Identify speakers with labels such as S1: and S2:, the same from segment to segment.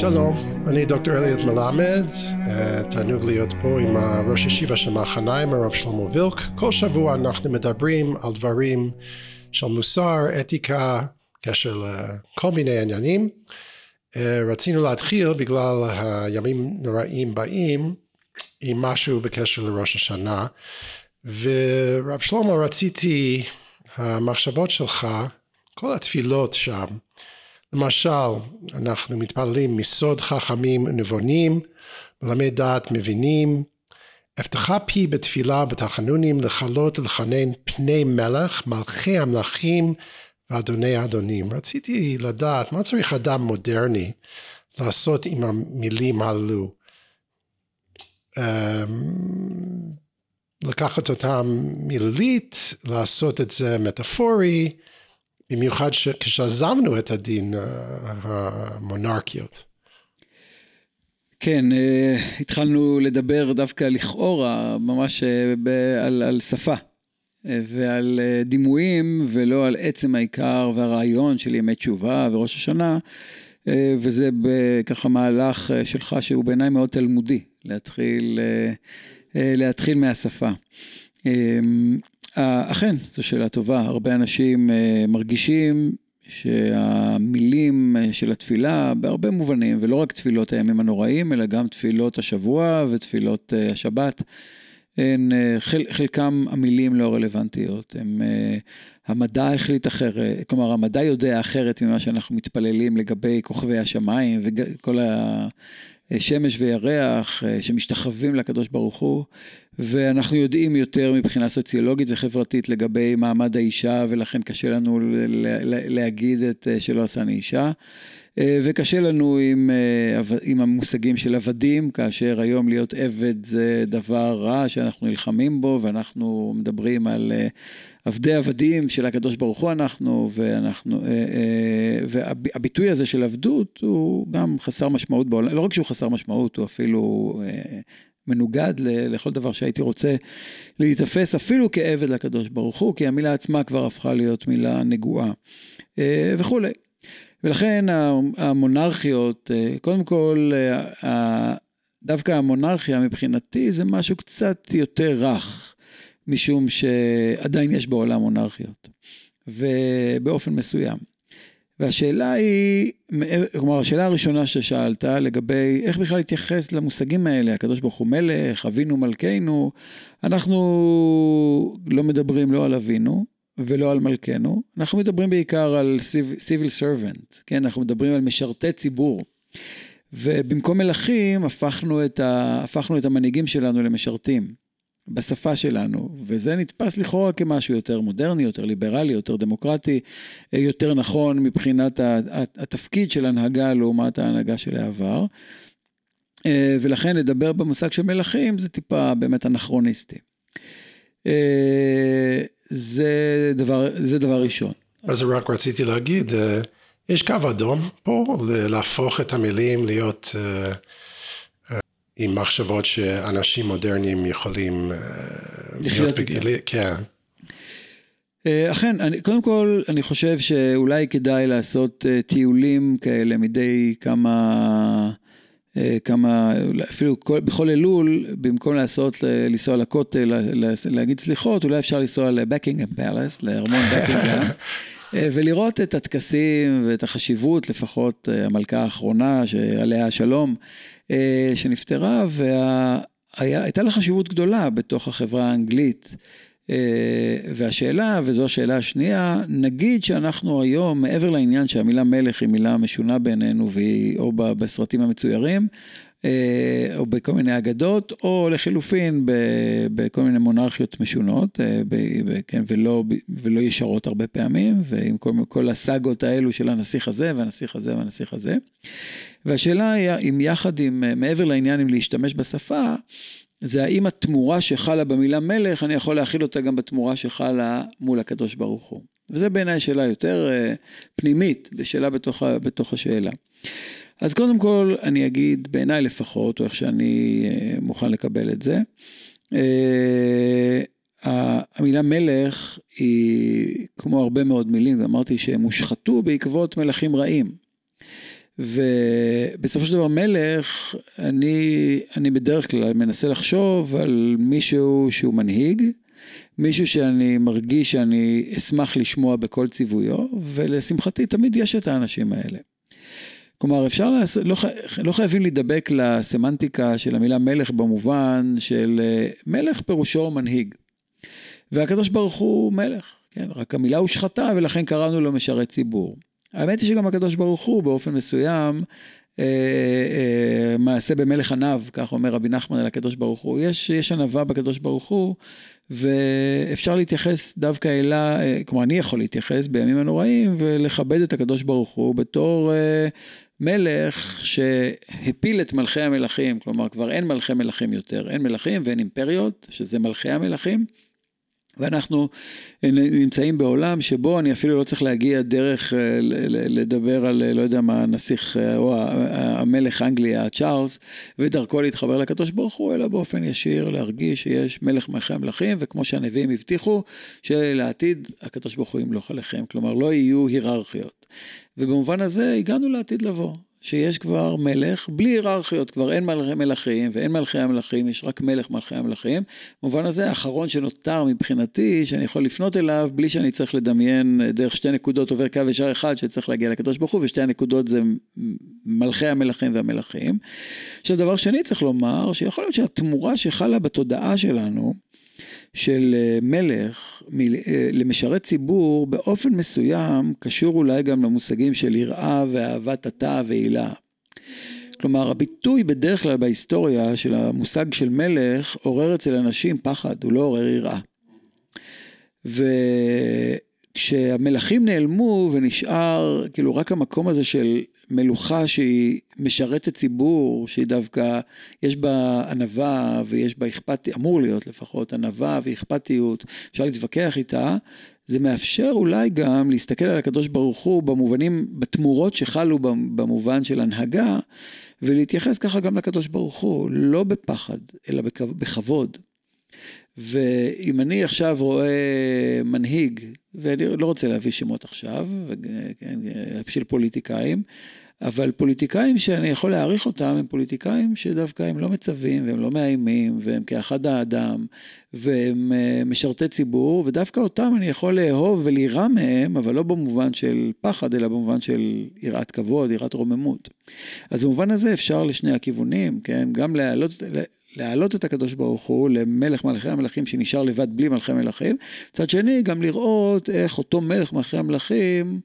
S1: שלום, אני דוקטור אליot מלמד, אה, תענוג להיות פה עם ראש ישיבה של מחניים, הרב שלמה וילק. כל שבוע אנחנו מדברים על דברים של מוסר, אתיקה, קשר לכל מיני עניינים. אה, רצינו להתחיל בגלל הימים נוראים באים עם משהו בקשר לראש השנה. ורב שלמה רציתי המחשבות שלך, כל התפילות שם, למשל, אנחנו מתפללים מסוד חכמים נבונים, מלמד דעת מבינים, הבטחה פי בתפילה בתחנונים לכלות ולכנן פני מלך, מלכי המלכים ואדוני האדונים. רציתי לדעת מה צריך אדם מודרני לעשות עם המילים הללו. אמ, לקחת אותם מילולית, לעשות את זה מטאפורי, במיוחד כשעזבנו את הדין אה, המונרכיות.
S2: כן, אה, התחלנו לדבר דווקא לכאורה, ממש אה, על, על שפה ועל דימויים ולא על עצם העיקר והרעיון של ימי תשובה וראש השנה, וזה ככה מהלך שלך שהוא בעיניי מאוד תלמודי, להתחיל, להתחיל מהשפה. אה, אכן, זו שאלה טובה. הרבה אנשים אה, מרגישים שהמילים אה, של התפילה, בהרבה מובנים, ולא רק תפילות הימים הנוראים, אלא גם תפילות השבוע ותפילות השבת, הן, חל, חלקם המילים לא רלוונטיות. הם, המדע החליט אחרת, כלומר המדע יודע אחרת ממה שאנחנו מתפללים לגבי כוכבי השמיים וכל השמש וירח שמשתחווים לקדוש ברוך הוא. ואנחנו יודעים יותר מבחינה סוציולוגית וחברתית לגבי מעמד האישה, ולכן קשה לנו להגיד את אה, שלא עשני אישה. אה, וקשה לנו עם, אה, עם המושגים של עבדים, כאשר היום להיות עבד זה דבר רע שאנחנו נלחמים בו, ואנחנו מדברים על עבדי עבדים של הקדוש ברוך הוא אנחנו, ואנחנו, והביטוי הזה של עבדות הוא גם חסר משמעות בעולם, לא רק שהוא חסר משמעות, הוא אפילו מנוגד לכל דבר שהייתי רוצה להיתפס אפילו כעבד לקדוש ברוך הוא, כי המילה עצמה כבר הפכה להיות מילה נגועה אה, וכולי. ולכן המונרכיות, אה, קודם כל, אה, דווקא המונרכיה מבחינתי זה משהו קצת יותר רך, משום שעדיין יש בעולם מונרכיות, ובאופן מסוים. והשאלה היא, כלומר השאלה הראשונה ששאלת לגבי איך בכלל להתייחס למושגים האלה, הקדוש ברוך הוא מלך, אבינו מלכנו, אנחנו לא מדברים לא על אבינו ולא על מלכנו, אנחנו מדברים בעיקר על civil servant, כן, אנחנו מדברים על משרתי ציבור. ובמקום מלכים הפכנו את, ה, הפכנו את המנהיגים שלנו למשרתים. בשפה שלנו, וזה נתפס לכאורה כמשהו יותר מודרני, יותר ליברלי, יותר דמוקרטי, אה, יותר נכון מבחינת התפקיד של הנהגה לעומת ההנהגה של העבר. אה, ולכן לדבר במושג של מלכים זה טיפה באמת אנכרוניסטי. אה, זה דבר, זה דבר ראשון.
S1: אז רק רציתי להגיד, יש קו אדום פה להפוך את המילים להיות עם מחשבות שאנשים מודרניים יכולים אה,
S2: לחיות בגילי,
S1: כן.
S2: אה, אכן, אני, קודם כל, אני חושב שאולי כדאי לעשות uh, טיולים כאלה מדי כמה, כמה, אפילו כל, בכל אלול, במקום לעשות, לנסוע לכותל, להגיד סליחות, אולי אפשר לנסוע לבקינגהם פלאס, לארמון בקינגהם. ולראות את הטקסים ואת החשיבות, לפחות המלכה האחרונה, שעליה השלום, אה, שנפטרה, והייתה לה חשיבות גדולה בתוך החברה האנגלית. אה, והשאלה, וזו השאלה השנייה, נגיד שאנחנו היום, מעבר לעניין שהמילה מלך היא מילה משונה בעינינו, והיא או בסרטים המצוירים, אה, או בכל מיני אגדות, או לחילופין בכל מיני מונרכיות משונות, כן, ולא, ולא ישרות הרבה פעמים, ועם כל, כל הסאגות האלו של הנסיך הזה, והנסיך הזה, והנסיך הזה. והשאלה היא אם יחד עם, מעבר לעניין אם להשתמש בשפה, זה האם התמורה שחלה במילה מלך, אני יכול להכיל אותה גם בתמורה שחלה מול הקדוש ברוך הוא. וזה בעיניי שאלה יותר פנימית, ושאלה בתוך, בתוך השאלה. אז קודם כל, אני אגיד, בעיניי לפחות, או איך שאני uh, מוכן לקבל את זה, uh, המילה מלך היא כמו הרבה מאוד מילים, אמרתי שהם הושחתו בעקבות מלכים רעים. ובסופו של דבר מלך, אני, אני בדרך כלל מנסה לחשוב על מישהו שהוא מנהיג, מישהו שאני מרגיש שאני אשמח לשמוע בכל ציוויו, ולשמחתי תמיד יש את האנשים האלה. כלומר, אפשר לעשות, לא, לא חייבים להידבק לסמנטיקה של המילה מלך במובן של אה, מלך פירושו מנהיג. והקדוש ברוך הוא מלך, כן? רק המילה הושחתה ולכן קראנו לו משרת ציבור. האמת היא שגם הקדוש ברוך הוא באופן מסוים אה, אה, מעשה במלך עניו, כך אומר רבי נחמן על הקדוש ברוך הוא. יש, יש ענווה בקדוש ברוך הוא, ואפשר להתייחס דווקא אלה, אה, כלומר אני יכול להתייחס בימים הנוראים ולכבד את הקדוש ברוך הוא בתור אה, מלך שהפיל את מלכי המלכים, כלומר כבר אין מלכי מלכים יותר, אין מלכים ואין אימפריות, שזה מלכי המלכים. ואנחנו נמצאים בעולם שבו אני אפילו לא צריך להגיע דרך אה, לדבר על, לא יודע מה, הנסיך אה, או המלך אנגליה, צ'ארלס, ודרכו להתחבר לקדוש ברוך הוא, אלא באופן ישיר להרגיש שיש מלך מלכי המלכים, וכמו שהנביאים הבטיחו, שלעתיד הקדוש ברוך הוא ימלוך עליכם, כלומר לא יהיו היררכיות. ובמובן הזה הגענו לעתיד לבוא. שיש כבר מלך בלי היררכיות, כבר אין מלכי מלכים ואין מלכי המלכים, יש רק מלך מלכי המלכים. במובן הזה האחרון שנותר מבחינתי, שאני יכול לפנות אליו בלי שאני צריך לדמיין דרך שתי נקודות עובר קו ישר אחד שצריך להגיע לקדוש ברוך הוא, ושתי הנקודות זה מלכי המלכים והמלכים. עכשיו דבר שני צריך לומר, שיכול להיות שהתמורה שחלה בתודעה שלנו, של אה, מלך אה, למשרת ציבור באופן מסוים קשור אולי גם למושגים של יראה ואהבת התא והילה. כלומר הביטוי בדרך כלל בהיסטוריה של המושג של מלך עורר אצל אנשים פחד, הוא לא עורר יראה. וכשהמלכים נעלמו ונשאר כאילו רק המקום הזה של מלוכה שהיא משרתת ציבור, שהיא דווקא, יש בה ענווה ויש בה אכפתיות, אמור להיות לפחות ענווה ואכפתיות, אפשר להתווכח איתה, זה מאפשר אולי גם להסתכל על הקדוש ברוך הוא במובנים, בתמורות שחלו במובן של הנהגה, ולהתייחס ככה גם לקדוש ברוך הוא, לא בפחד, אלא בכבוד. ואם אני עכשיו רואה מנהיג, ואני לא רוצה להביא שמות עכשיו, כן, של פוליטיקאים, אבל פוליטיקאים שאני יכול להעריך אותם הם פוליטיקאים שדווקא הם לא מצווים והם לא מאיימים והם כאחד האדם והם אה, משרתי ציבור ודווקא אותם אני יכול לאהוב ולירא מהם אבל לא במובן של פחד אלא במובן של יראת כבוד, יראת רוממות. אז במובן הזה אפשר לשני הכיוונים, כן, גם להעלות, להעלות את הקדוש ברוך הוא למלך מלכי המלכים שנשאר לבד בלי מלכי מלכים, מצד שני גם לראות איך אותו מלך מלכי המלכים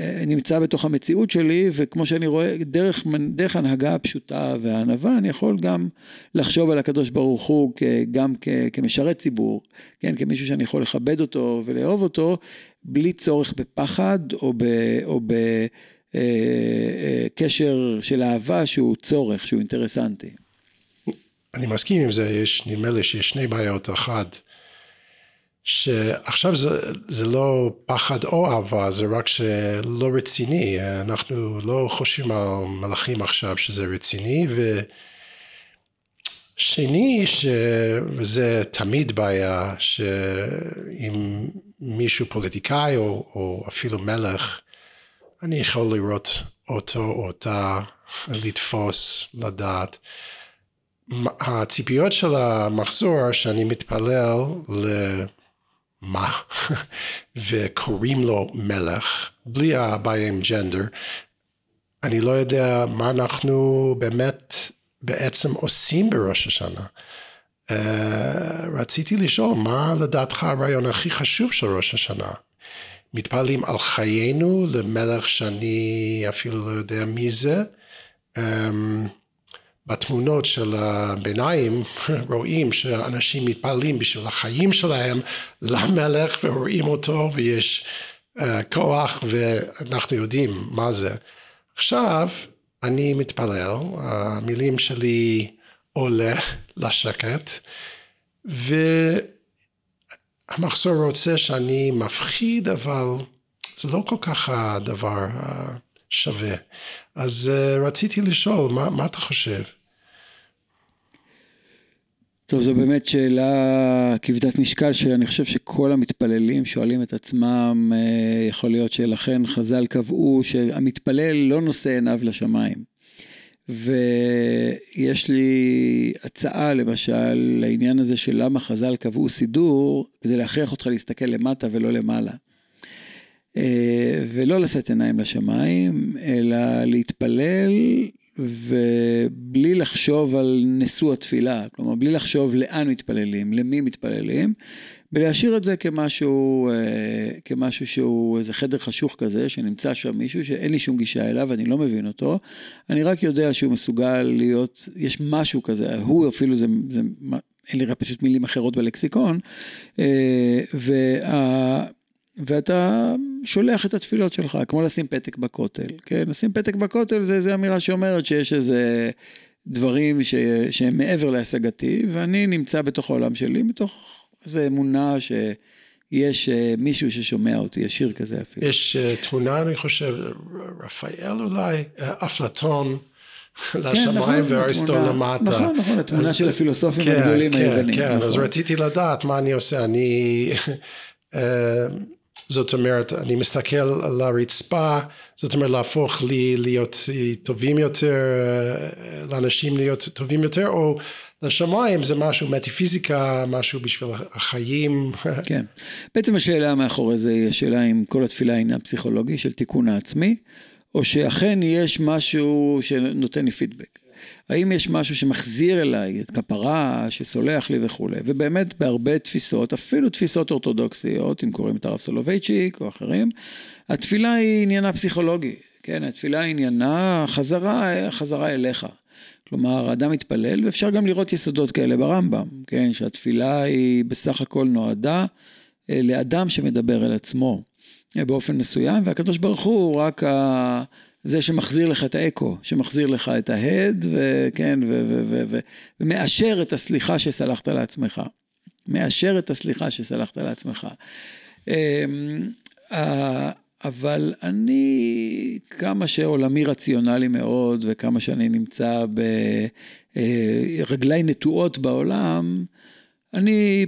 S2: נמצא בתוך המציאות שלי, וכמו שאני רואה, דרך, דרך הנהגה הפשוטה והענווה, אני יכול גם לחשוב על הקדוש ברוך הוא גם כמשרת ציבור, כן, כמישהו שאני יכול לכבד אותו ולאהוב אותו, בלי צורך בפחד או, ב, או בקשר אה, של אהבה שהוא צורך, שהוא אינטרסנטי.
S1: אני מסכים עם זה, יש, נדמה לי שיש שני בעיות, אחת, שעכשיו זה, זה לא פחד או אהבה, זה רק שלא רציני, אנחנו לא חושבים על מלאכים עכשיו שזה רציני, ושני. וזה תמיד בעיה, שאם מישהו פוליטיקאי או, או אפילו מלך, אני יכול לראות אותו או אותה, לתפוס, לדעת. הציפיות של המחזור שאני מתפלל ל... מה, וקוראים לו מלך, בלי הבעיה עם ג'נדר, אני לא יודע מה אנחנו באמת בעצם עושים בראש השנה. Uh, רציתי לשאול, מה לדעתך הרעיון הכי חשוב של ראש השנה? מתפללים על חיינו למלך שאני אפילו לא יודע מי זה. Um, בתמונות של הביניים רואים שאנשים מתפללים בשביל החיים שלהם למלך ורואים אותו ויש uh, כוח ואנחנו יודעים מה זה. עכשיו אני מתפלל, המילים שלי עולה לשקט והמחזור רוצה שאני מפחיד אבל זה לא כל כך הדבר שווה. אז uh, רציתי לשאול, מה, מה אתה חושב?
S2: טוב, זו באמת שאלה כבדת משקל, שאני חושב שכל המתפללים שואלים את עצמם, אה, יכול להיות שלכן חז"ל קבעו שהמתפלל לא נושא עיניו לשמיים. ויש לי הצעה למשל לעניין הזה של למה חז"ל קבעו סידור, כדי להכריח אותך להסתכל למטה ולא למעלה. אה, ולא לשאת עיניים לשמיים, אלא להתפלל ובלי לחשוב על נשוא התפילה, כלומר בלי לחשוב לאן מתפללים, למי מתפללים, ולהשאיר את זה כמשהו, אה, כמשהו שהוא איזה חדר חשוך כזה, שנמצא שם מישהו שאין לי שום גישה אליו, אני לא מבין אותו, אני רק יודע שהוא מסוגל להיות, יש משהו כזה, הוא אפילו זה, זה אין לי פשוט מילים אחרות בלקסיקון, אה, וה... ואתה שולח את התפילות שלך, כמו לשים פתק בכותל, כן? לשים פתק בכותל זה איזו אמירה שאומרת שיש איזה דברים ש... שהם מעבר להשגתי, ואני נמצא בתוך העולם שלי, בתוך איזו אמונה שיש אה, מישהו ששומע אותי, יש שיר כזה אפילו.
S1: יש אה, תמונה, אני חושב, רפאל אולי, אה, אפלטון. כן, לשמיים נכון, ואריסטו למטה.
S2: נכון, נכון, התמונה של הפילוסופים כן, הגדולים
S1: כן,
S2: היוונים.
S1: כן, אז נכון. רציתי לדעת מה אני עושה, אני זאת אומרת, אני מסתכל על הרצפה, זאת אומרת להפוך לי להיות טובים יותר, לאנשים להיות טובים יותר, או לשמיים זה משהו מטאפיזיקה, משהו בשביל החיים.
S2: כן. בעצם השאלה מאחורי זה היא השאלה אם כל התפילה היא פסיכולוגי של תיקון העצמי, או שאכן יש משהו שנותן לי פידבק. האם יש משהו שמחזיר אליי את כפרה, שסולח לי וכולי, ובאמת בהרבה תפיסות, אפילו תפיסות אורתודוקסיות, אם קוראים את הרב סולובייצ'יק או אחרים, התפילה היא עניינה פסיכולוגי, כן, התפילה היא עניינה חזרה, חזרה אליך. כלומר, האדם מתפלל, ואפשר גם לראות יסודות כאלה ברמב"ם, כן, שהתפילה היא בסך הכל נועדה אה, לאדם שמדבר אל עצמו אה, באופן מסוים, והקדוש ברוך הוא רק ה... זה שמחזיר לך את האקו, שמחזיר לך את ההד, וכן, ו- ו- ו- ו- ומאשר את הסליחה שסלחת לעצמך. מאשר את הסליחה שסלחת לעצמך. אמ, אבל אני, כמה שעולמי רציונלי מאוד, וכמה שאני נמצא ברגלי נטועות בעולם, אני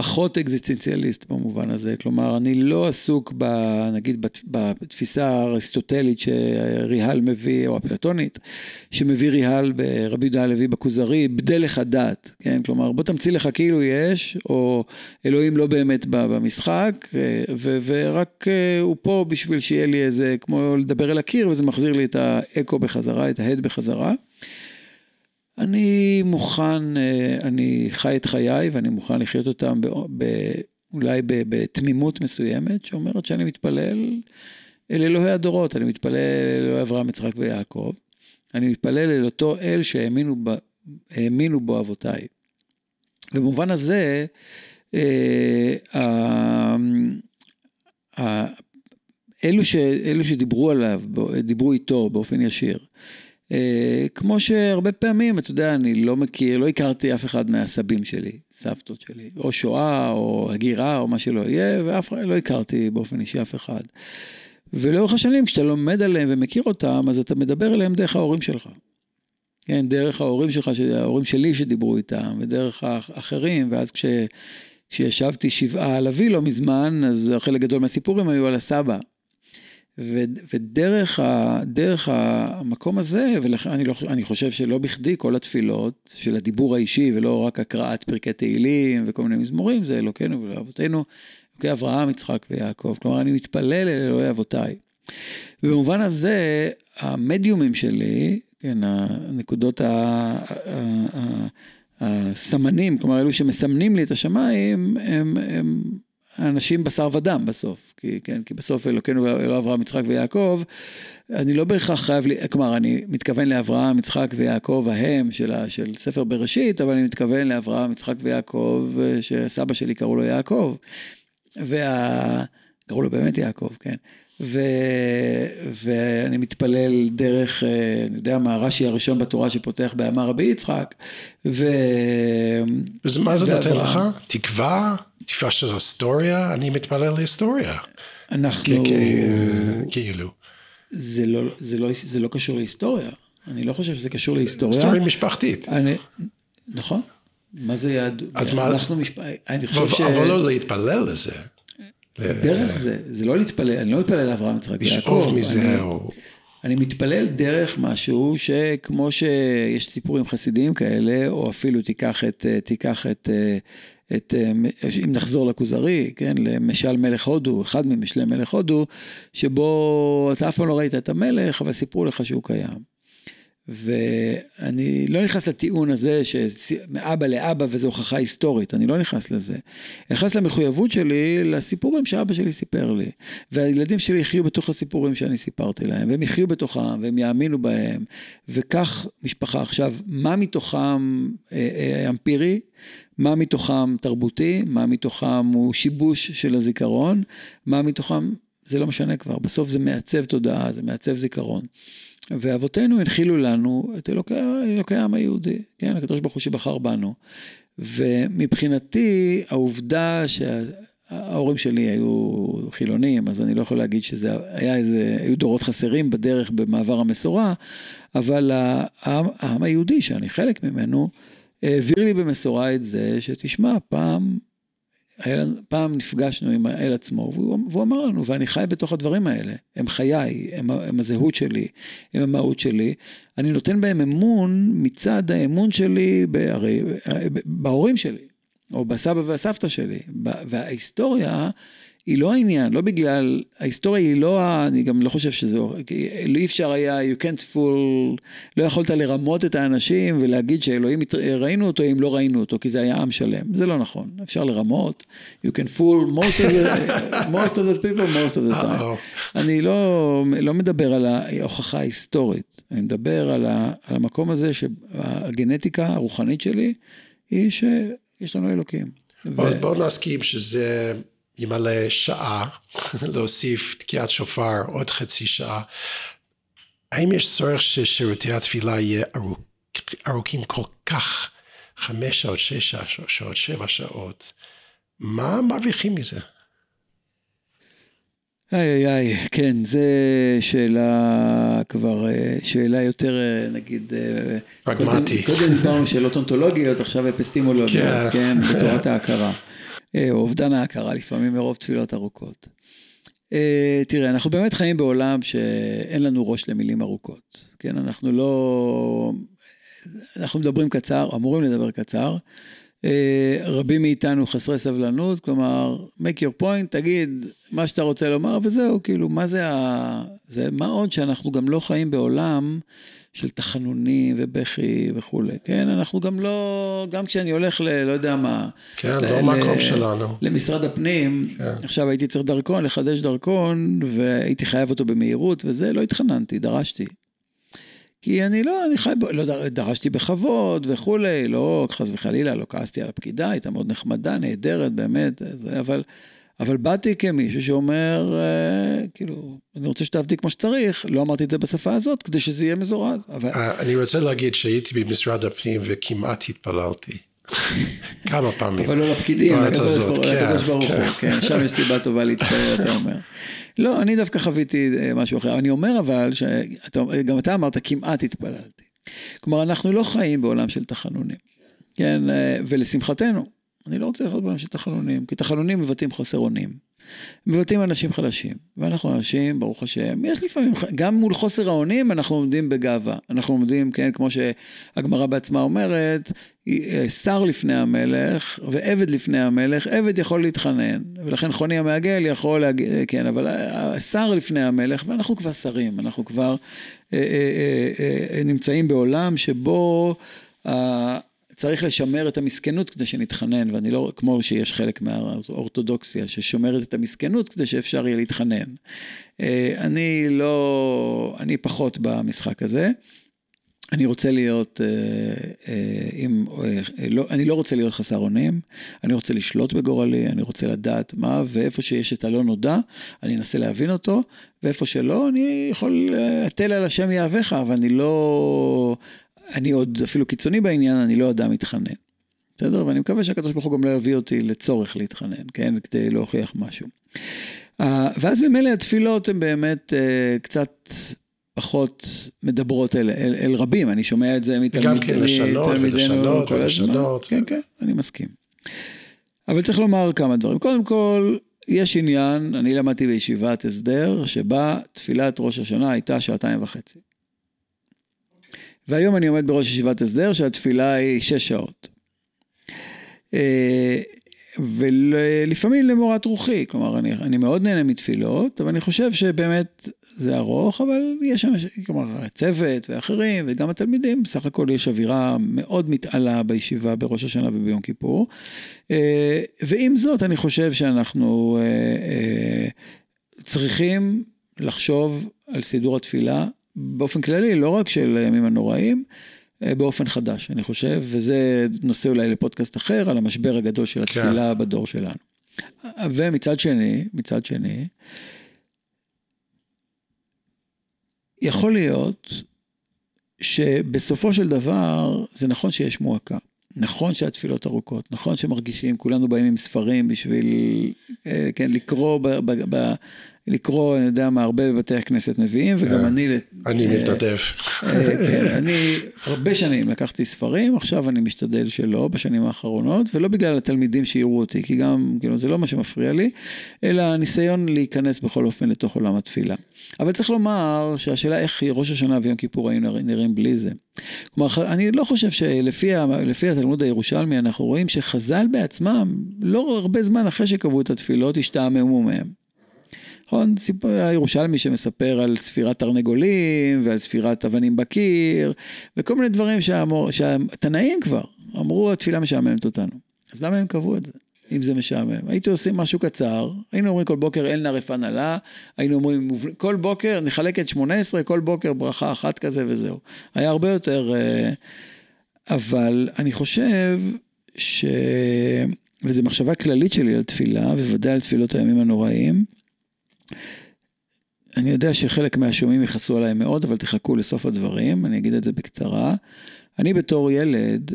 S2: פחות אקזיסטנציאליסט במובן הזה, כלומר אני לא עסוק ב, נגיד בתפיסה האריסטוטלית שריהל מביא, או אפלטונית, שמביא ריהל ברבי יהודה הלוי בכוזרי, בדלך הדת, כן, כלומר בוא תמציא לך כאילו יש, או אלוהים לא באמת בא במשחק, ו, ורק אה, הוא פה בשביל שיהיה לי איזה, כמו לדבר אל הקיר, וזה מחזיר לי את האקו בחזרה, את ההד בחזרה. אני מוכן, אה, אני חי את חיי ואני מוכן לחיות אותם ב, ב, אולי בתמימות מסוימת, שאומרת שאני מתפלל אל אלוהי הדורות, אני מתפלל אל אלוהי אברהם, יצחק ויעקב, אני מתפלל אל אותו אל שהאמינו ב, בו אבותיי. ובמובן הזה, אה, אלו, ש, אלו שדיברו עליו, דיברו איתו באופן ישיר, אה, כמו שהרבה פעמים, אתה יודע, אני לא מכיר, לא הכרתי אף אחד מהסבים שלי, סבתות שלי, או שואה, או הגירה, או מה שלא יהיה, ואף אחד לא הכרתי באופן אישי אף אחד. ולאורך השנים, כשאתה לומד עליהם ומכיר אותם, אז אתה מדבר עליהם דרך ההורים שלך. כן, דרך ההורים שלך, ההורים שלי שדיברו איתם, ודרך האחרים, ואז כש... כשישבתי שבעה על אבי לא מזמן, אז חלק גדול מהסיפורים היו על הסבא. ודרך ה, דרך המקום הזה, ואני לא, חושב שלא בכדי כל התפילות של הדיבור האישי ולא רק הקראת פרקי תהילים וכל מיני מזמורים, זה אלוקינו ולאבותינו, אלוקי אברהם, יצחק ויעקב. כלומר, אני מתפלל אל אלוהי אבותיי. ובמובן הזה, המדיומים שלי, כן, הנקודות, הסמנים, כלומר, אלו שמסמנים לי את השמיים, הם, הם אנשים בשר ודם בסוף, כי, כן, כי בסוף אלוקינו אלוהי אברהם, יצחק ויעקב, אני לא בהכרח חייב, לי, כלומר, אני מתכוון לאברהם, יצחק ויעקב ההם של, של ספר בראשית, אבל אני מתכוון לאברהם, יצחק ויעקב, שסבא שלי קראו לו יעקב, וה... קראו לו באמת יעקב, כן. ו... ואני מתפלל דרך, אה, אני יודע מה, רש"י הראשון בתורה שפותח באמר רבי יצחק, ו...
S1: ומה זה נותן לך? תקווה? תקווה של היסטוריה? אני מתפלל להיסטוריה.
S2: אנחנו...
S1: כאילו.
S2: זה לא, זה, לא, זה לא קשור להיסטוריה. אני לא חושב שזה קשור להיסטוריה.
S1: היסטוריה משפחתית.
S2: אני... נכון. מה זה יהדות?
S1: אז מה-
S2: אנחנו משפ... אני חושב ש...
S1: אבל לא להתפלל לזה.
S2: דרך זה, זה לא להתפלל, אני לא מתפלל לאברהם יצחק יעקב.
S1: לשאוב מזה, או...
S2: אני מתפלל דרך משהו שכמו שיש סיפורים חסידיים כאלה, או אפילו תיקח את, תיקח את, את, אם נחזור לכוזרי, כן, למשל מלך הודו, אחד ממשלי מלך הודו, שבו אתה אף פעם לא ראית את המלך, אבל סיפרו לך שהוא קיים. ואני לא נכנס לטיעון הזה שמאבא לאבא וזו הוכחה היסטורית, אני לא נכנס לזה. אני נכנס למחויבות שלי לסיפורים שאבא שלי סיפר לי. והילדים שלי יחיו בתוך הסיפורים שאני סיפרתי להם, והם יחיו בתוכם, והם יאמינו בהם, וכך משפחה. עכשיו, מה מתוכם אה, אה, אמפירי? מה מתוכם תרבותי? מה מתוכם הוא שיבוש של הזיכרון? מה מתוכם, זה לא משנה כבר, בסוף זה מעצב תודעה, זה מעצב זיכרון. ואבותינו הנחילו לנו את אלוקי, אלוקי העם היהודי, כן, הקדוש ברוך הוא שבחר בנו. ומבחינתי, העובדה שההורים שלי היו חילונים, אז אני לא יכול להגיד שזה היה איזה, היו דורות חסרים בדרך במעבר המסורה, אבל העם, העם היהודי, שאני חלק ממנו, העביר לי במסורה את זה שתשמע, פעם פעם נפגשנו עם האל עצמו, והוא, והוא אמר לנו, ואני חי בתוך הדברים האלה, הם חיי, הם, הם הזהות שלי, הם המהות שלי, אני נותן בהם אמון מצד האמון שלי, הרי, בהורים שלי, או בסבא והסבתא שלי, וההיסטוריה היא לא העניין, לא בגלל, ההיסטוריה היא לא, אני גם לא חושב שזה, אי אפשר היה, you can't fool, לא יכולת לרמות את האנשים ולהגיד שאלוהים, ראינו אותו אם לא ראינו אותו, כי זה היה עם שלם, זה לא נכון, אפשר לרמות, you can fool most of the, most of the people, most of the time. אני לא, לא מדבר על ההוכחה ההיסטורית, אני מדבר על, ה, על המקום הזה שהגנטיקה הרוחנית שלי היא שיש לנו אלוקים.
S1: בוא, ו... בוא נסכים שזה... ימלא שעה, להוסיף תקיעת שופר עוד חצי שעה. האם יש צורך ששירותי התפילה יהיה ארוכ, ארוכים כל כך, חמש שעות, שש שעות, שבע שעות? מה מרוויחים מזה?
S2: איי איי איי, כן, זו שאלה כבר, שאלה יותר נגיד...
S1: פרגמטי.
S2: קודם, קודם דיברנו שאלות אונתולוגיות, עכשיו אפיסטימולוגיות, כן, בתורת ההכרה. או אובדן ההכרה לפעמים מרוב תפילות ארוכות. תראה, אנחנו באמת חיים בעולם שאין לנו ראש למילים ארוכות. כן, אנחנו לא... אנחנו מדברים קצר, אמורים לדבר קצר. רבים מאיתנו חסרי סבלנות, כלומר, make your point, תגיד מה שאתה רוצה לומר וזהו, כאילו, מה זה ה... זה מה עוד שאנחנו גם לא חיים בעולם של תחנונים ובכי וכולי, כן? אנחנו גם לא, גם כשאני הולך ל... לא יודע מה.
S1: כן, לא מקום שלנו.
S2: למשרד הפנים, כן. עכשיו הייתי צריך דרכון, לחדש דרכון, והייתי חייב אותו במהירות, וזה, לא התחננתי, דרשתי. כי אני לא, אני חי, לא דרשתי בכבוד וכולי, לא חס וחלילה, לא כעסתי על הפקידה, הייתה מאוד נחמדה, נהדרת, באמת, זה, אבל... אבל באתי כמישהו שאומר, אה, כאילו, אני רוצה שתעבדי כמו שצריך, לא אמרתי את זה בשפה הזאת, כדי שזה יהיה מזורז. אבל...
S1: אני רוצה להגיד שהייתי במשרד הפנים וכמעט התפללתי. כמה פעמים.
S2: אבל לא לפקידים, לקדוש ברוך הוא, כן, שם יש סיבה טובה להתפלל, אתה אומר. לא, אני דווקא חוויתי משהו אחר. אני אומר אבל, גם אתה אמרת, כמעט התפללתי. כלומר, אנחנו לא חיים בעולם של תחנונים, כן, ולשמחתנו, אני לא רוצה לחיות בעולם של תחנונים, כי תחנונים מבטאים חוסר אונים. מבטאים אנשים חלשים, ואנחנו אנשים, ברוך השם, יש לפעמים, גם מול חוסר האונים אנחנו עומדים בגאווה. אנחנו עומדים, כן, כמו שהגמרא בעצמה אומרת, שר לפני המלך ועבד לפני המלך, עבד יכול להתחנן, ולכן חוני המעגל יכול להגיד, כן, אבל שר לפני המלך, ואנחנו כבר שרים, אנחנו כבר אה, אה, אה, נמצאים בעולם שבו צריך לשמר את המסכנות כדי שנתחנן, ואני לא, כמו שיש חלק מהאורתודוקסיה ששומרת את המסכנות כדי שאפשר יהיה להתחנן. אני לא, אני פחות במשחק הזה. אני רוצה להיות, עם, לא, אני לא רוצה להיות חסר אונים, אני רוצה לשלוט בגורלי, אני רוצה לדעת מה, ואיפה שיש את הלא נודע, אני אנסה להבין אותו, ואיפה שלא, אני יכול, תל על השם יהבך, אבל אני לא, אני עוד אפילו קיצוני בעניין, אני לא אדם מתחנן. בסדר? ואני מקווה שהקדוש ברוך הוא גם לא יביא אותי לצורך להתחנן, כן? כדי להוכיח משהו. ואז ממילא התפילות הן באמת קצת פחות מדברות אל, אל, אל רבים, אני שומע את זה מתלמידים.
S1: גם כן לשנות ולשנות ולשנות.
S2: כן, כן, אני מסכים. אבל צריך לומר כמה דברים. קודם כל, יש עניין, אני למדתי בישיבת הסדר, שבה תפילת ראש השנה הייתה שעתיים וחצי. והיום אני עומד בראש ישיבת הסדר שהתפילה היא שש שעות. אה, ולפעמים למורת רוחי, כלומר, אני, אני מאוד נהנה מתפילות, אבל אני חושב שבאמת זה ארוך, אבל יש אנשים, כלומר, הצוות ואחרים, וגם התלמידים, בסך הכל יש אווירה מאוד מתעלה בישיבה בראש השנה וביום כיפור. אה, ועם זאת, אני חושב שאנחנו אה, צריכים לחשוב על סידור התפילה באופן כללי, לא רק של הימים הנוראים, אה, באופן חדש, אני חושב, וזה נושא אולי לפודקאסט אחר, על המשבר הגדול של כן. התפילה כן. בדור שלנו. ומצד שני, מצד שני, יכול להיות שבסופו של דבר, זה נכון שיש מועקה. נכון שהתפילות ארוכות, נכון שמרגישים, כולנו באים עם ספרים בשביל, אה, כן, לקרוא ב, ב, ב, לקרוא, אני יודע מה, הרבה בבתי הכנסת מביאים, וגם אני...
S1: אני אה, מתנדב.
S2: אה, כן, אני הרבה שנים לקחתי ספרים, עכשיו אני משתדל שלא, בשנים האחרונות, ולא בגלל התלמידים שיראו אותי, כי גם, כאילו, זה לא מה שמפריע לי, אלא הניסיון להיכנס בכל אופן לתוך עולם התפילה. אבל צריך לומר שהשאלה איך ראש השנה ויום כיפור היו נראים בלי זה. כלומר, אני לא חושב שלפי התלמוד הירושלמי, אנחנו רואים שחז"ל בעצמם, לא הרבה זמן אחרי שקבעו את התפילות, השתעממו מהם. נכון? סיפור הירושלמי שמספר על ספירת תרנגולים ועל ספירת אבנים בקיר וכל מיני דברים שהמור, שהתנאים כבר אמרו התפילה משעממת אותנו. אז למה הם קבעו את זה? אם זה משעמם. הייתי עושים משהו קצר, היינו אומרים כל בוקר אל נא רפא נא היינו אומרים כל בוקר נחלק את 18, כל בוקר ברכה אחת כזה וזהו. היה הרבה יותר, אה, אבל אני חושב ש... וזו מחשבה כללית שלי על תפילה, ובוודאי על תפילות הימים הנוראים. אני יודע שחלק מהשומעים יכעסו עליי מאוד, אבל תחכו לסוף הדברים, אני אגיד את זה בקצרה. אני בתור ילד,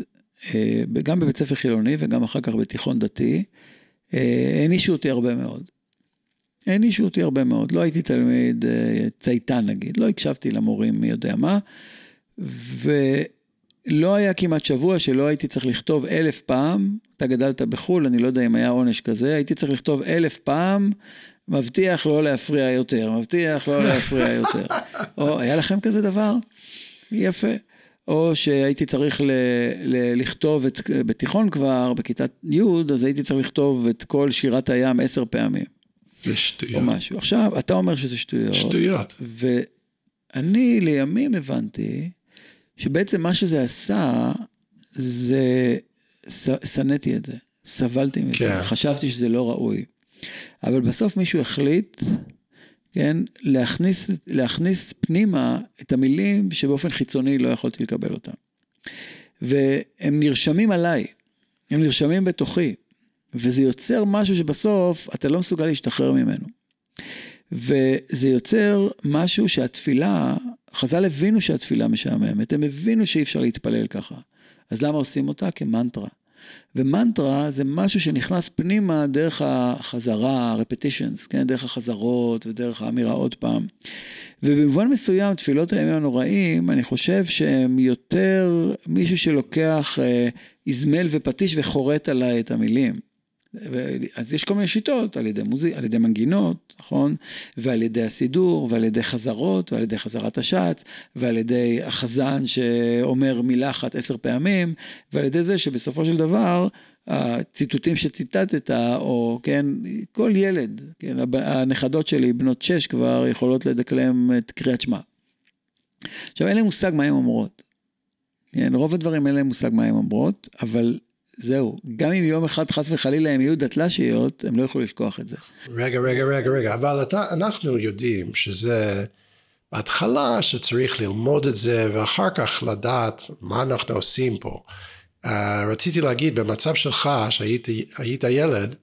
S2: אה, גם בבית ספר חילוני וגם אחר כך בתיכון דתי, אה, הענישו אותי הרבה מאוד. הענישו אותי הרבה מאוד. לא הייתי תלמיד אה, צייתן נגיד, לא הקשבתי למורים מי יודע מה, ולא היה כמעט שבוע שלא הייתי צריך לכתוב אלף פעם, אתה גדלת בחו"ל, אני לא יודע אם היה עונש כזה, הייתי צריך לכתוב אלף פעם מבטיח לא להפריע יותר, מבטיח לא להפריע יותר. או, היה לכם כזה דבר? יפה. או שהייתי צריך ל, ל, לכתוב את, בתיכון כבר, בכיתת י', אז הייתי צריך לכתוב את כל שירת הים עשר פעמים.
S1: זה שטויות.
S2: או משהו. עכשיו, אתה אומר שזה שטויות.
S1: שטויות.
S2: ואני לימים הבנתי שבעצם מה שזה עשה, זה, שנאתי את זה. סבלתי מזה. כן. חשבתי שזה לא ראוי. אבל בסוף מישהו החליט, כן, להכניס, להכניס פנימה את המילים שבאופן חיצוני לא יכולתי לקבל אותם. והם נרשמים עליי, הם נרשמים בתוכי, וזה יוצר משהו שבסוף אתה לא מסוגל להשתחרר ממנו. וזה יוצר משהו שהתפילה, חז"ל הבינו שהתפילה משעממת, הם הבינו שאי אפשר להתפלל ככה. אז למה עושים אותה? כמנטרה. ומנטרה זה משהו שנכנס פנימה דרך החזרה, repetitions, כן? דרך החזרות ודרך האמירה עוד פעם. ובמובן מסוים, תפילות הימים הנוראים, אני חושב שהם יותר מישהו שלוקח אה, איזמל ופטיש וחורט עליי את המילים. אז יש כל מיני שיטות, על ידי, מוזיק, על ידי מנגינות, נכון? ועל ידי הסידור, ועל ידי חזרות, ועל ידי חזרת השץ, ועל ידי החזן שאומר מילה אחת עשר פעמים, ועל ידי זה שבסופו של דבר, הציטוטים שציטטת, או כן, כל ילד, כן, הנכדות שלי, בנות שש כבר, יכולות לדקלם את קריאת שמע. עכשיו, אין להם מושג מה הן אומרות. כן, רוב הדברים אין להם מושג מה הן אומרות, אבל זהו, גם אם יום אחד חס וחלילה הם יהיו דתל"שיות, הם לא יוכלו לשכוח את זה.
S1: רגע, רגע, רגע, רגע, אבל אתה, אנחנו יודעים שזה בהתחלה שצריך ללמוד את זה ואחר כך לדעת מה אנחנו עושים פה. Uh, רציתי להגיד, במצב שלך, שהיית ילד,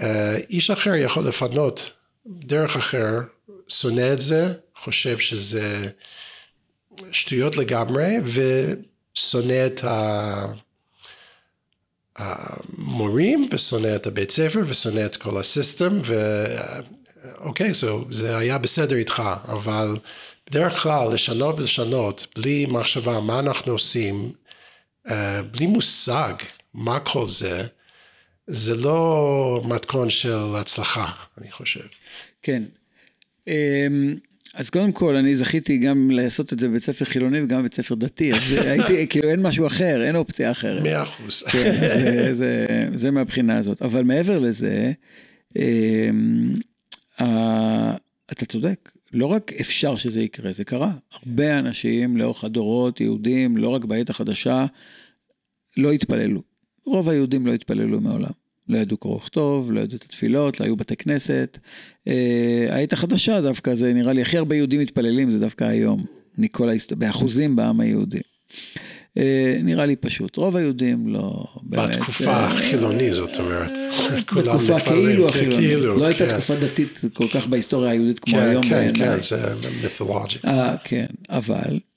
S1: uh, איש אחר יכול לפנות דרך אחר, שונא את זה, חושב שזה שטויות לגמרי, ושונא את ה... המורים ושונא את הבית ספר ושונא את כל הסיסטם ואוקיי, okay, so זה היה בסדר איתך, אבל בדרך כלל לשנות ולשנות בלי מחשבה מה אנחנו עושים, אה, בלי מושג מה כל זה, זה לא מתכון של הצלחה, אני חושב.
S2: כן. אמ, אז קודם כל, אני זכיתי גם לעשות את זה בבית ספר חילוני וגם בבית ספר דתי, אז הייתי, כאילו אין משהו אחר, אין אופציה אחרת.
S1: מאה אחוז.
S2: כן, זה, זה, זה מהבחינה הזאת. אבל מעבר לזה, אמ, אתה צודק, לא רק אפשר שזה יקרה, זה קרה. הרבה אנשים לאורך הדורות, יהודים, לא רק בעת החדשה, לא התפללו. רוב היהודים לא התפללו מעולם. לא ידעו קרוא וכתוב, לא ידעו את התפילות, לא היו בתי כנסת. אה, העת החדשה דווקא, זה נראה לי הכי הרבה יהודים מתפללים, זה דווקא היום, מכל ההיסט... באחוזים בעם היהודי. אה, נראה לי פשוט, רוב היהודים לא...
S1: בתקופה אה, החילוני זאת אומרת.
S2: בתקופה כאילו החילונית, כאילו, לא הייתה כן. תקופה דתית כל כך בהיסטוריה היהודית כמו
S1: כן,
S2: היום.
S1: כן, כן, זה מיתולוגי.
S2: כן, אבל אה,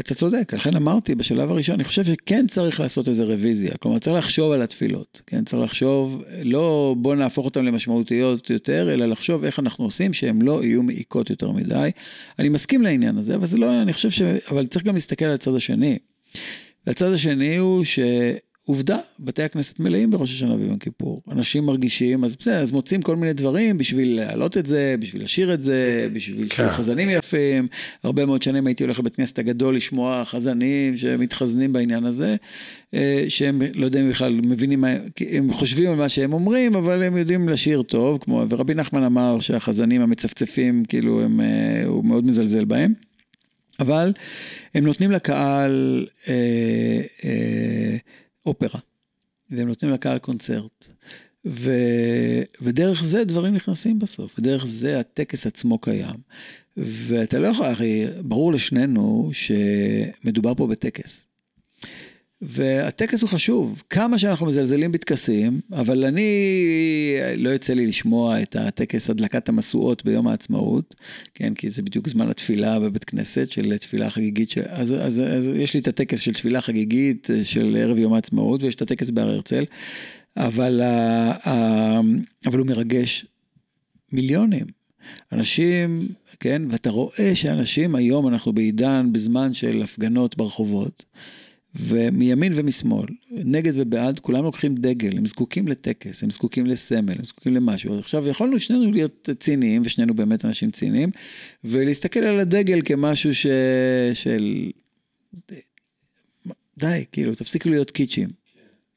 S2: אתה צודק, לכן אמרתי בשלב הראשון, אני חושב שכן צריך לעשות איזה רוויזיה, כלומר צריך לחשוב על התפילות, כן, צריך לחשוב, לא בוא נהפוך אותן למשמעותיות יותר, אלא לחשוב איך אנחנו עושים שהן לא יהיו מעיקות יותר מדי. אני מסכים לעניין הזה, אבל זה לא, אני חושב ש... אבל צריך גם להסתכל על הצד השני. והצד השני הוא ש... עובדה, בתי הכנסת מלאים בראש השנה ויום כיפור. אנשים מרגישים, אז בסדר, אז מוצאים כל מיני דברים בשביל להעלות את זה, בשביל לשיר את זה, בשביל כן. חזנים יפים. הרבה מאוד שנים הייתי הולך לבית כנסת הגדול לשמוע חזנים שמתחזנים בעניין הזה, אה, שהם לא יודע אם בכלל מבינים, הם חושבים על מה שהם אומרים, אבל הם יודעים לשיר טוב, כמו, ורבי נחמן אמר שהחזנים המצפצפים, כאילו, הם, אה, הוא מאוד מזלזל בהם. אבל הם נותנים לקהל אה, אה, אופרה, והם נותנים לקהל קונצרט. ו... ודרך זה דברים נכנסים בסוף, ודרך זה הטקס עצמו קיים. ואתה לא יכול, הרי ברור לשנינו שמדובר פה בטקס. והטקס הוא חשוב, כמה שאנחנו מזלזלים בטקסים, אבל אני, לא יוצא לי לשמוע את הטקס הדלקת המשואות ביום העצמאות, כן, כי זה בדיוק זמן התפילה בבית כנסת, של תפילה חגיגית, ש... אז, אז, אז יש לי את הטקס של תפילה חגיגית של ערב יום העצמאות, ויש את הטקס בהר הרצל, אבל, אבל הוא מרגש מיליונים. אנשים, כן, ואתה רואה שאנשים, היום אנחנו בעידן, בזמן של הפגנות ברחובות, ומימין ומשמאל, נגד ובעד, כולם לוקחים דגל, הם זקוקים לטקס, הם זקוקים לסמל, הם זקוקים למשהו. עכשיו, יכולנו שנינו להיות ציניים, ושנינו באמת אנשים ציניים, ולהסתכל על הדגל כמשהו ש... של... די, כאילו, תפסיקו להיות קיצ'ים.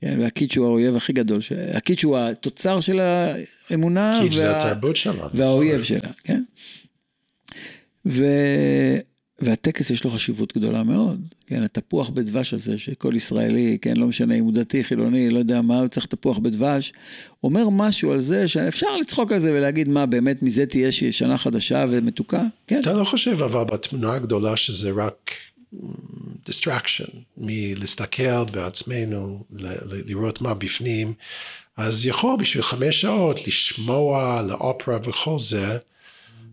S2: כן, והקיץ' הוא האויב הכי גדול, ש... הקיץ' הוא התוצר של האמונה,
S1: קיץ' וה... זה התרבות שלה.
S2: והאויב שלה, כן. ו... והטקס יש לו חשיבות גדולה מאוד, כן, התפוח בדבש הזה, שכל ישראלי, כן, לא משנה אם הוא דתי, חילוני, לא יודע מה, הוא צריך תפוח בדבש, אומר משהו על זה שאפשר לצחוק על זה ולהגיד, מה, באמת מזה תהיה שנה חדשה ומתוקה? כן.
S1: אתה לא חושב אבל בתמונה הגדולה שזה רק distraction, מלהסתכל בעצמנו, לראות מה בפנים, אז יכול בשביל חמש שעות לשמוע לאופרה וכל זה,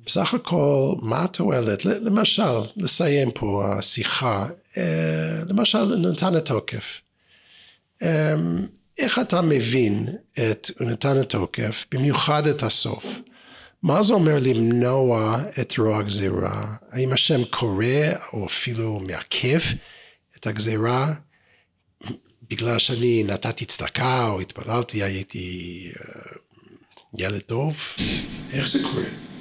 S1: בסך הכל, מה התועלת? למשל, לסיים פה השיחה, אה, למשל, נתן התוקף. אה, איך אתה מבין את נתן התוקף, במיוחד את הסוף? מה זה אומר למנוע את רוע הגזירה? האם השם קורא או אפילו מעכב את הגזירה? בגלל שאני נתתי צדקה או התפללתי, הייתי אה, ילד טוב? איך זה קורה?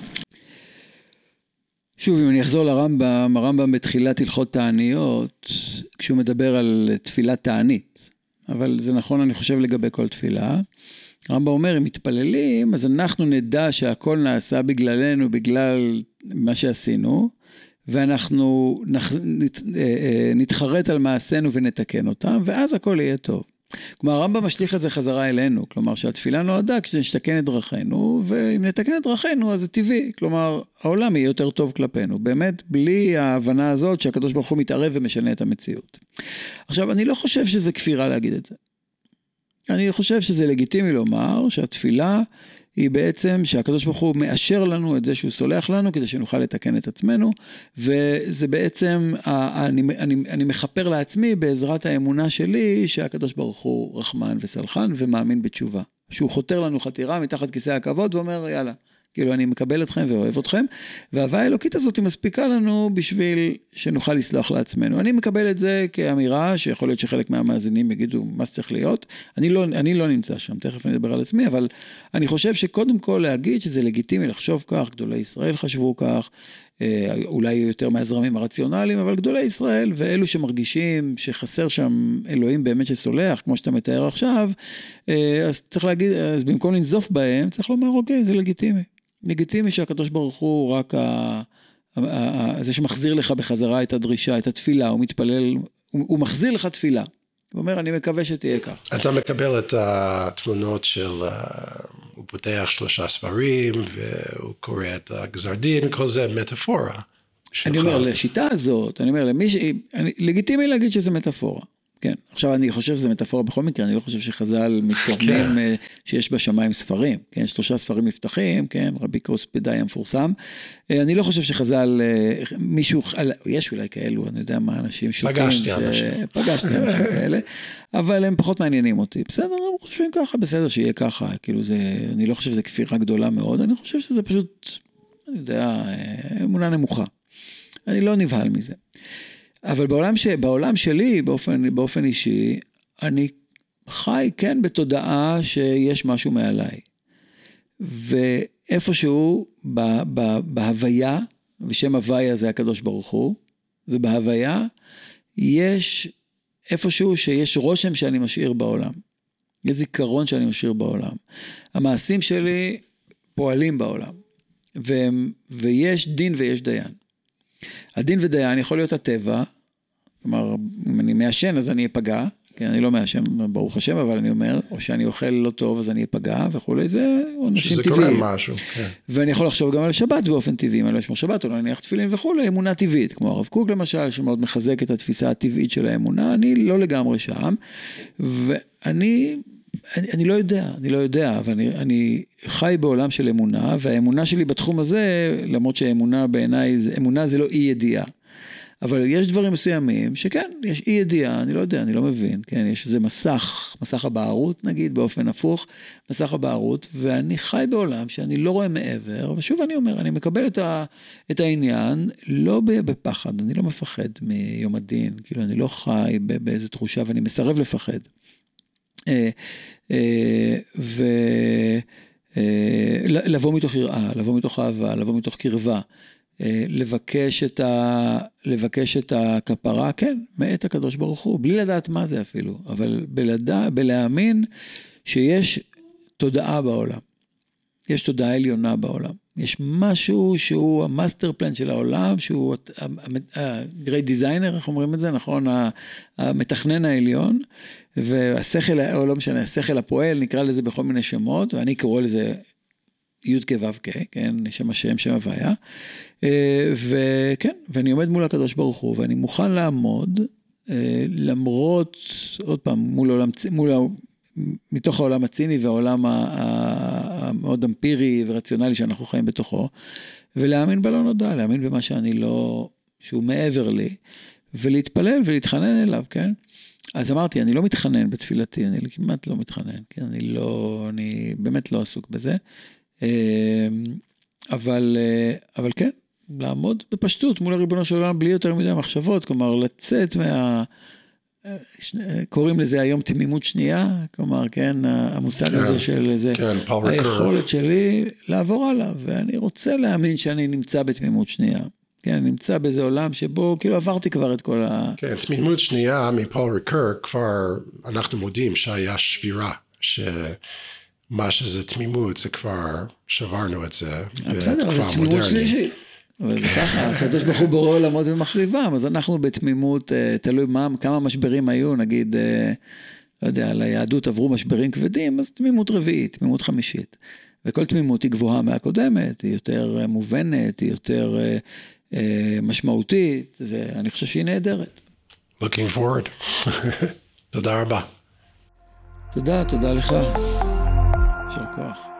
S2: שוב, אם אני אחזור לרמב"ם, הרמב"ם בתחילת הלכות תעניות, כשהוא מדבר על תפילת תענית, אבל זה נכון, אני חושב, לגבי כל תפילה. הרמב"ם אומר, אם מתפללים, אז אנחנו נדע שהכל נעשה בגללנו, בגלל מה שעשינו, ואנחנו אה, אה, נתחרט על מעשינו ונתקן אותם, ואז הכל יהיה טוב. כלומר, הרמב"ם משליך את זה חזרה אלינו, כלומר שהתפילה נועדה כשנשתקן את דרכינו, ואם נתקן את דרכינו אז זה טבעי, כלומר העולם יהיה יותר טוב כלפינו, באמת בלי ההבנה הזאת שהקדוש ברוך הוא מתערב ומשנה את המציאות. עכשיו, אני לא חושב שזה כפירה להגיד את זה. אני חושב שזה לגיטימי לומר שהתפילה היא בעצם שהקדוש ברוך הוא מאשר לנו את זה שהוא סולח לנו כדי שנוכל לתקן את עצמנו, וזה בעצם, אני, אני, אני מכפר לעצמי בעזרת האמונה שלי שהקדוש ברוך הוא רחמן וסלחן ומאמין בתשובה. שהוא חותר לנו חתירה מתחת כיסא הכבוד ואומר יאללה, כאילו, אני מקבל אתכם ואוהב אתכם, וההוויה האלוקית הזאת היא מספיקה לנו בשביל שנוכל לסלוח לעצמנו. אני מקבל את זה כאמירה, שיכול להיות שחלק מהמאזינים יגידו מה זה צריך להיות. אני לא, אני לא נמצא שם, תכף אני אדבר על עצמי, אבל אני חושב שקודם כל להגיד שזה לגיטימי לחשוב כך, גדולי ישראל חשבו כך, אה, אולי יותר מהזרמים הרציונליים, אבל גדולי ישראל ואלו שמרגישים שחסר שם אלוהים באמת שסולח, כמו שאתה מתאר עכשיו, אה, אז צריך להגיד, אז במקום לנזוף בהם, צריך לומר, אוקיי, זה לגיטימי. לגיטימי שהקדוש ברוך הוא רק ה... זה שמחזיר לך בחזרה את הדרישה, את התפילה, הוא מתפלל, הוא, הוא מחזיר לך תפילה. הוא אומר, אני מקווה שתהיה כך.
S1: אתה מקבל את התמונות של, אה, הוא פותח שלושה ספרים, והוא קורא את הגזר דין, כל זה מטאפורה.
S2: אני אומר, לשיטה הזאת, אני אומר, למי ש... לגיטימי להגיד שזה מטאפורה. כן, עכשיו אני חושב שזה מטאפורה בכל מקרה, אני לא חושב שחז"ל מתכוונים כן. אה, שיש בשמיים ספרים, כן, שלושה ספרים נפתחים, כן, רבי קוספדאי המפורסם. אה, אני לא חושב שחז"ל, אה, מישהו, יש אולי כאלו, אני יודע מה, אנשים
S1: שוטים. פגשתי ש... אנשים.
S2: פגשתי אנשים כאלה, אבל הם פחות מעניינים אותי. בסדר, הם חושבים ככה, בסדר שיהיה ככה, כאילו זה, אני לא חושב שזה כפירה גדולה מאוד, אני חושב שזה פשוט, אני יודע, אמונה נמוכה. אני לא נבהל מזה. אבל בעולם, ש... בעולם שלי, באופן, באופן אישי, אני חי כן בתודעה שיש משהו מעליי. ואיפשהו ב, ב, בהוויה, ושם הוויה זה הקדוש ברוך הוא, ובהוויה יש איפשהו שיש רושם שאני משאיר בעולם. יש זיכרון שאני משאיר בעולם. המעשים שלי פועלים בעולם, ו, ויש דין ויש דיין. הדין ודיין יכול להיות הטבע, כלומר, אם אני מעשן אז אני אפגע, כן, אני לא מעשן, ברוך השם, אבל אני אומר, או שאני אוכל לא טוב אז אני אפגע וכולי, זה אנשים טבעיים. שזה
S1: קורה משהו, כן.
S2: ואני יכול לחשוב גם על שבת באופן טבעי, אם אני לא אשמור שבת, או לא אניח תפילין וכולי, אמונה טבעית, כמו הרב קוק למשל, שמאוד מחזק את התפיסה הטבעית של האמונה, אני לא לגמרי שם, ואני... אני, אני לא יודע, אני לא יודע, אבל אני, אני חי בעולם של אמונה, והאמונה שלי בתחום הזה, למרות שאמונה בעיניי, אמונה זה לא אי ידיעה. אבל יש דברים מסוימים שכן, יש אי ידיעה, אני לא יודע, אני לא מבין, כן, יש איזה מסך, מסך הבערות נגיד, באופן הפוך, מסך הבערות, ואני חי בעולם שאני לא רואה מעבר, ושוב אני אומר, אני מקבל את, ה, את העניין, לא בפחד, אני לא מפחד מיום הדין, כאילו, אני לא חי באיזה תחושה ואני מסרב לפחד. אה, אה, ו... אה, מתוך יראה, לבוא מתוך אהבה, לבוא מתוך קרבה, לבקש את, ה... לבקש את הכפרה, כן, מאת הקדוש ברוך הוא, בלי לדעת מה זה אפילו, אבל בלדע, בלהאמין שיש תודעה בעולם, יש תודעה עליונה בעולם. יש משהו שהוא המאסטר פלן של העולם, שהוא ה-great designer, איך אומרים את זה, נכון? המתכנן העליון, והשכל, או לא משנה, השכל הפועל, נקרא לזה בכל מיני שמות, ואני קורא לזה י"ק ו"ק, כן, שם השם, שם הוויה. אה, וכן, ואני עומד מול הקדוש ברוך הוא, ואני מוכן לעמוד, אה, למרות, עוד פעם, מול עולם, מול, מתוך העולם הציני והעולם המאוד אמפירי ורציונלי שאנחנו חיים בתוכו, ולהאמין בלא נודע, להאמין במה שאני לא, שהוא מעבר לי, ולהתפלל ולהתחנן אליו, כן? אז אמרתי, אני לא מתחנן בתפילתי, אני כמעט לא מתחנן, כן? אני לא, אני באמת לא עסוק בזה. אה, אבל, אה, אבל כן, לעמוד בפשטות מול הריבונו של עולם בלי יותר מדי מחשבות, כלומר לצאת מה... קוראים לזה היום תמימות שנייה, כלומר, כן, המושג כן, הזה של איזה, כן, היכולת שלי לעבור עליו, ואני רוצה להאמין שאני נמצא בתמימות שנייה. כן, אני נמצא באיזה עולם שבו כאילו עברתי כבר את כל ה...
S1: כן, תמימות שנייה מפול ריקר כבר אנחנו מודים שהיה שבירה, שמה שזה תמימות זה כבר שברנו את זה,
S2: בסדר, אבל זה תמימות שלישית. אבל זה ככה, הקדוש ברוך הוא בורא עולמות ומחריבם, אז אנחנו בתמימות, אה, תלוי מה, כמה משברים היו, נגיד, אה, לא יודע, ליהדות עברו משברים כבדים, אז תמימות רביעית, תמימות חמישית. וכל תמימות היא גבוהה מהקודמת, היא יותר אה, מובנת, היא יותר משמעותית, ואני חושב שהיא נהדרת.
S1: Looking forward. תודה רבה.
S2: תודה, תודה לך. יישר כוח.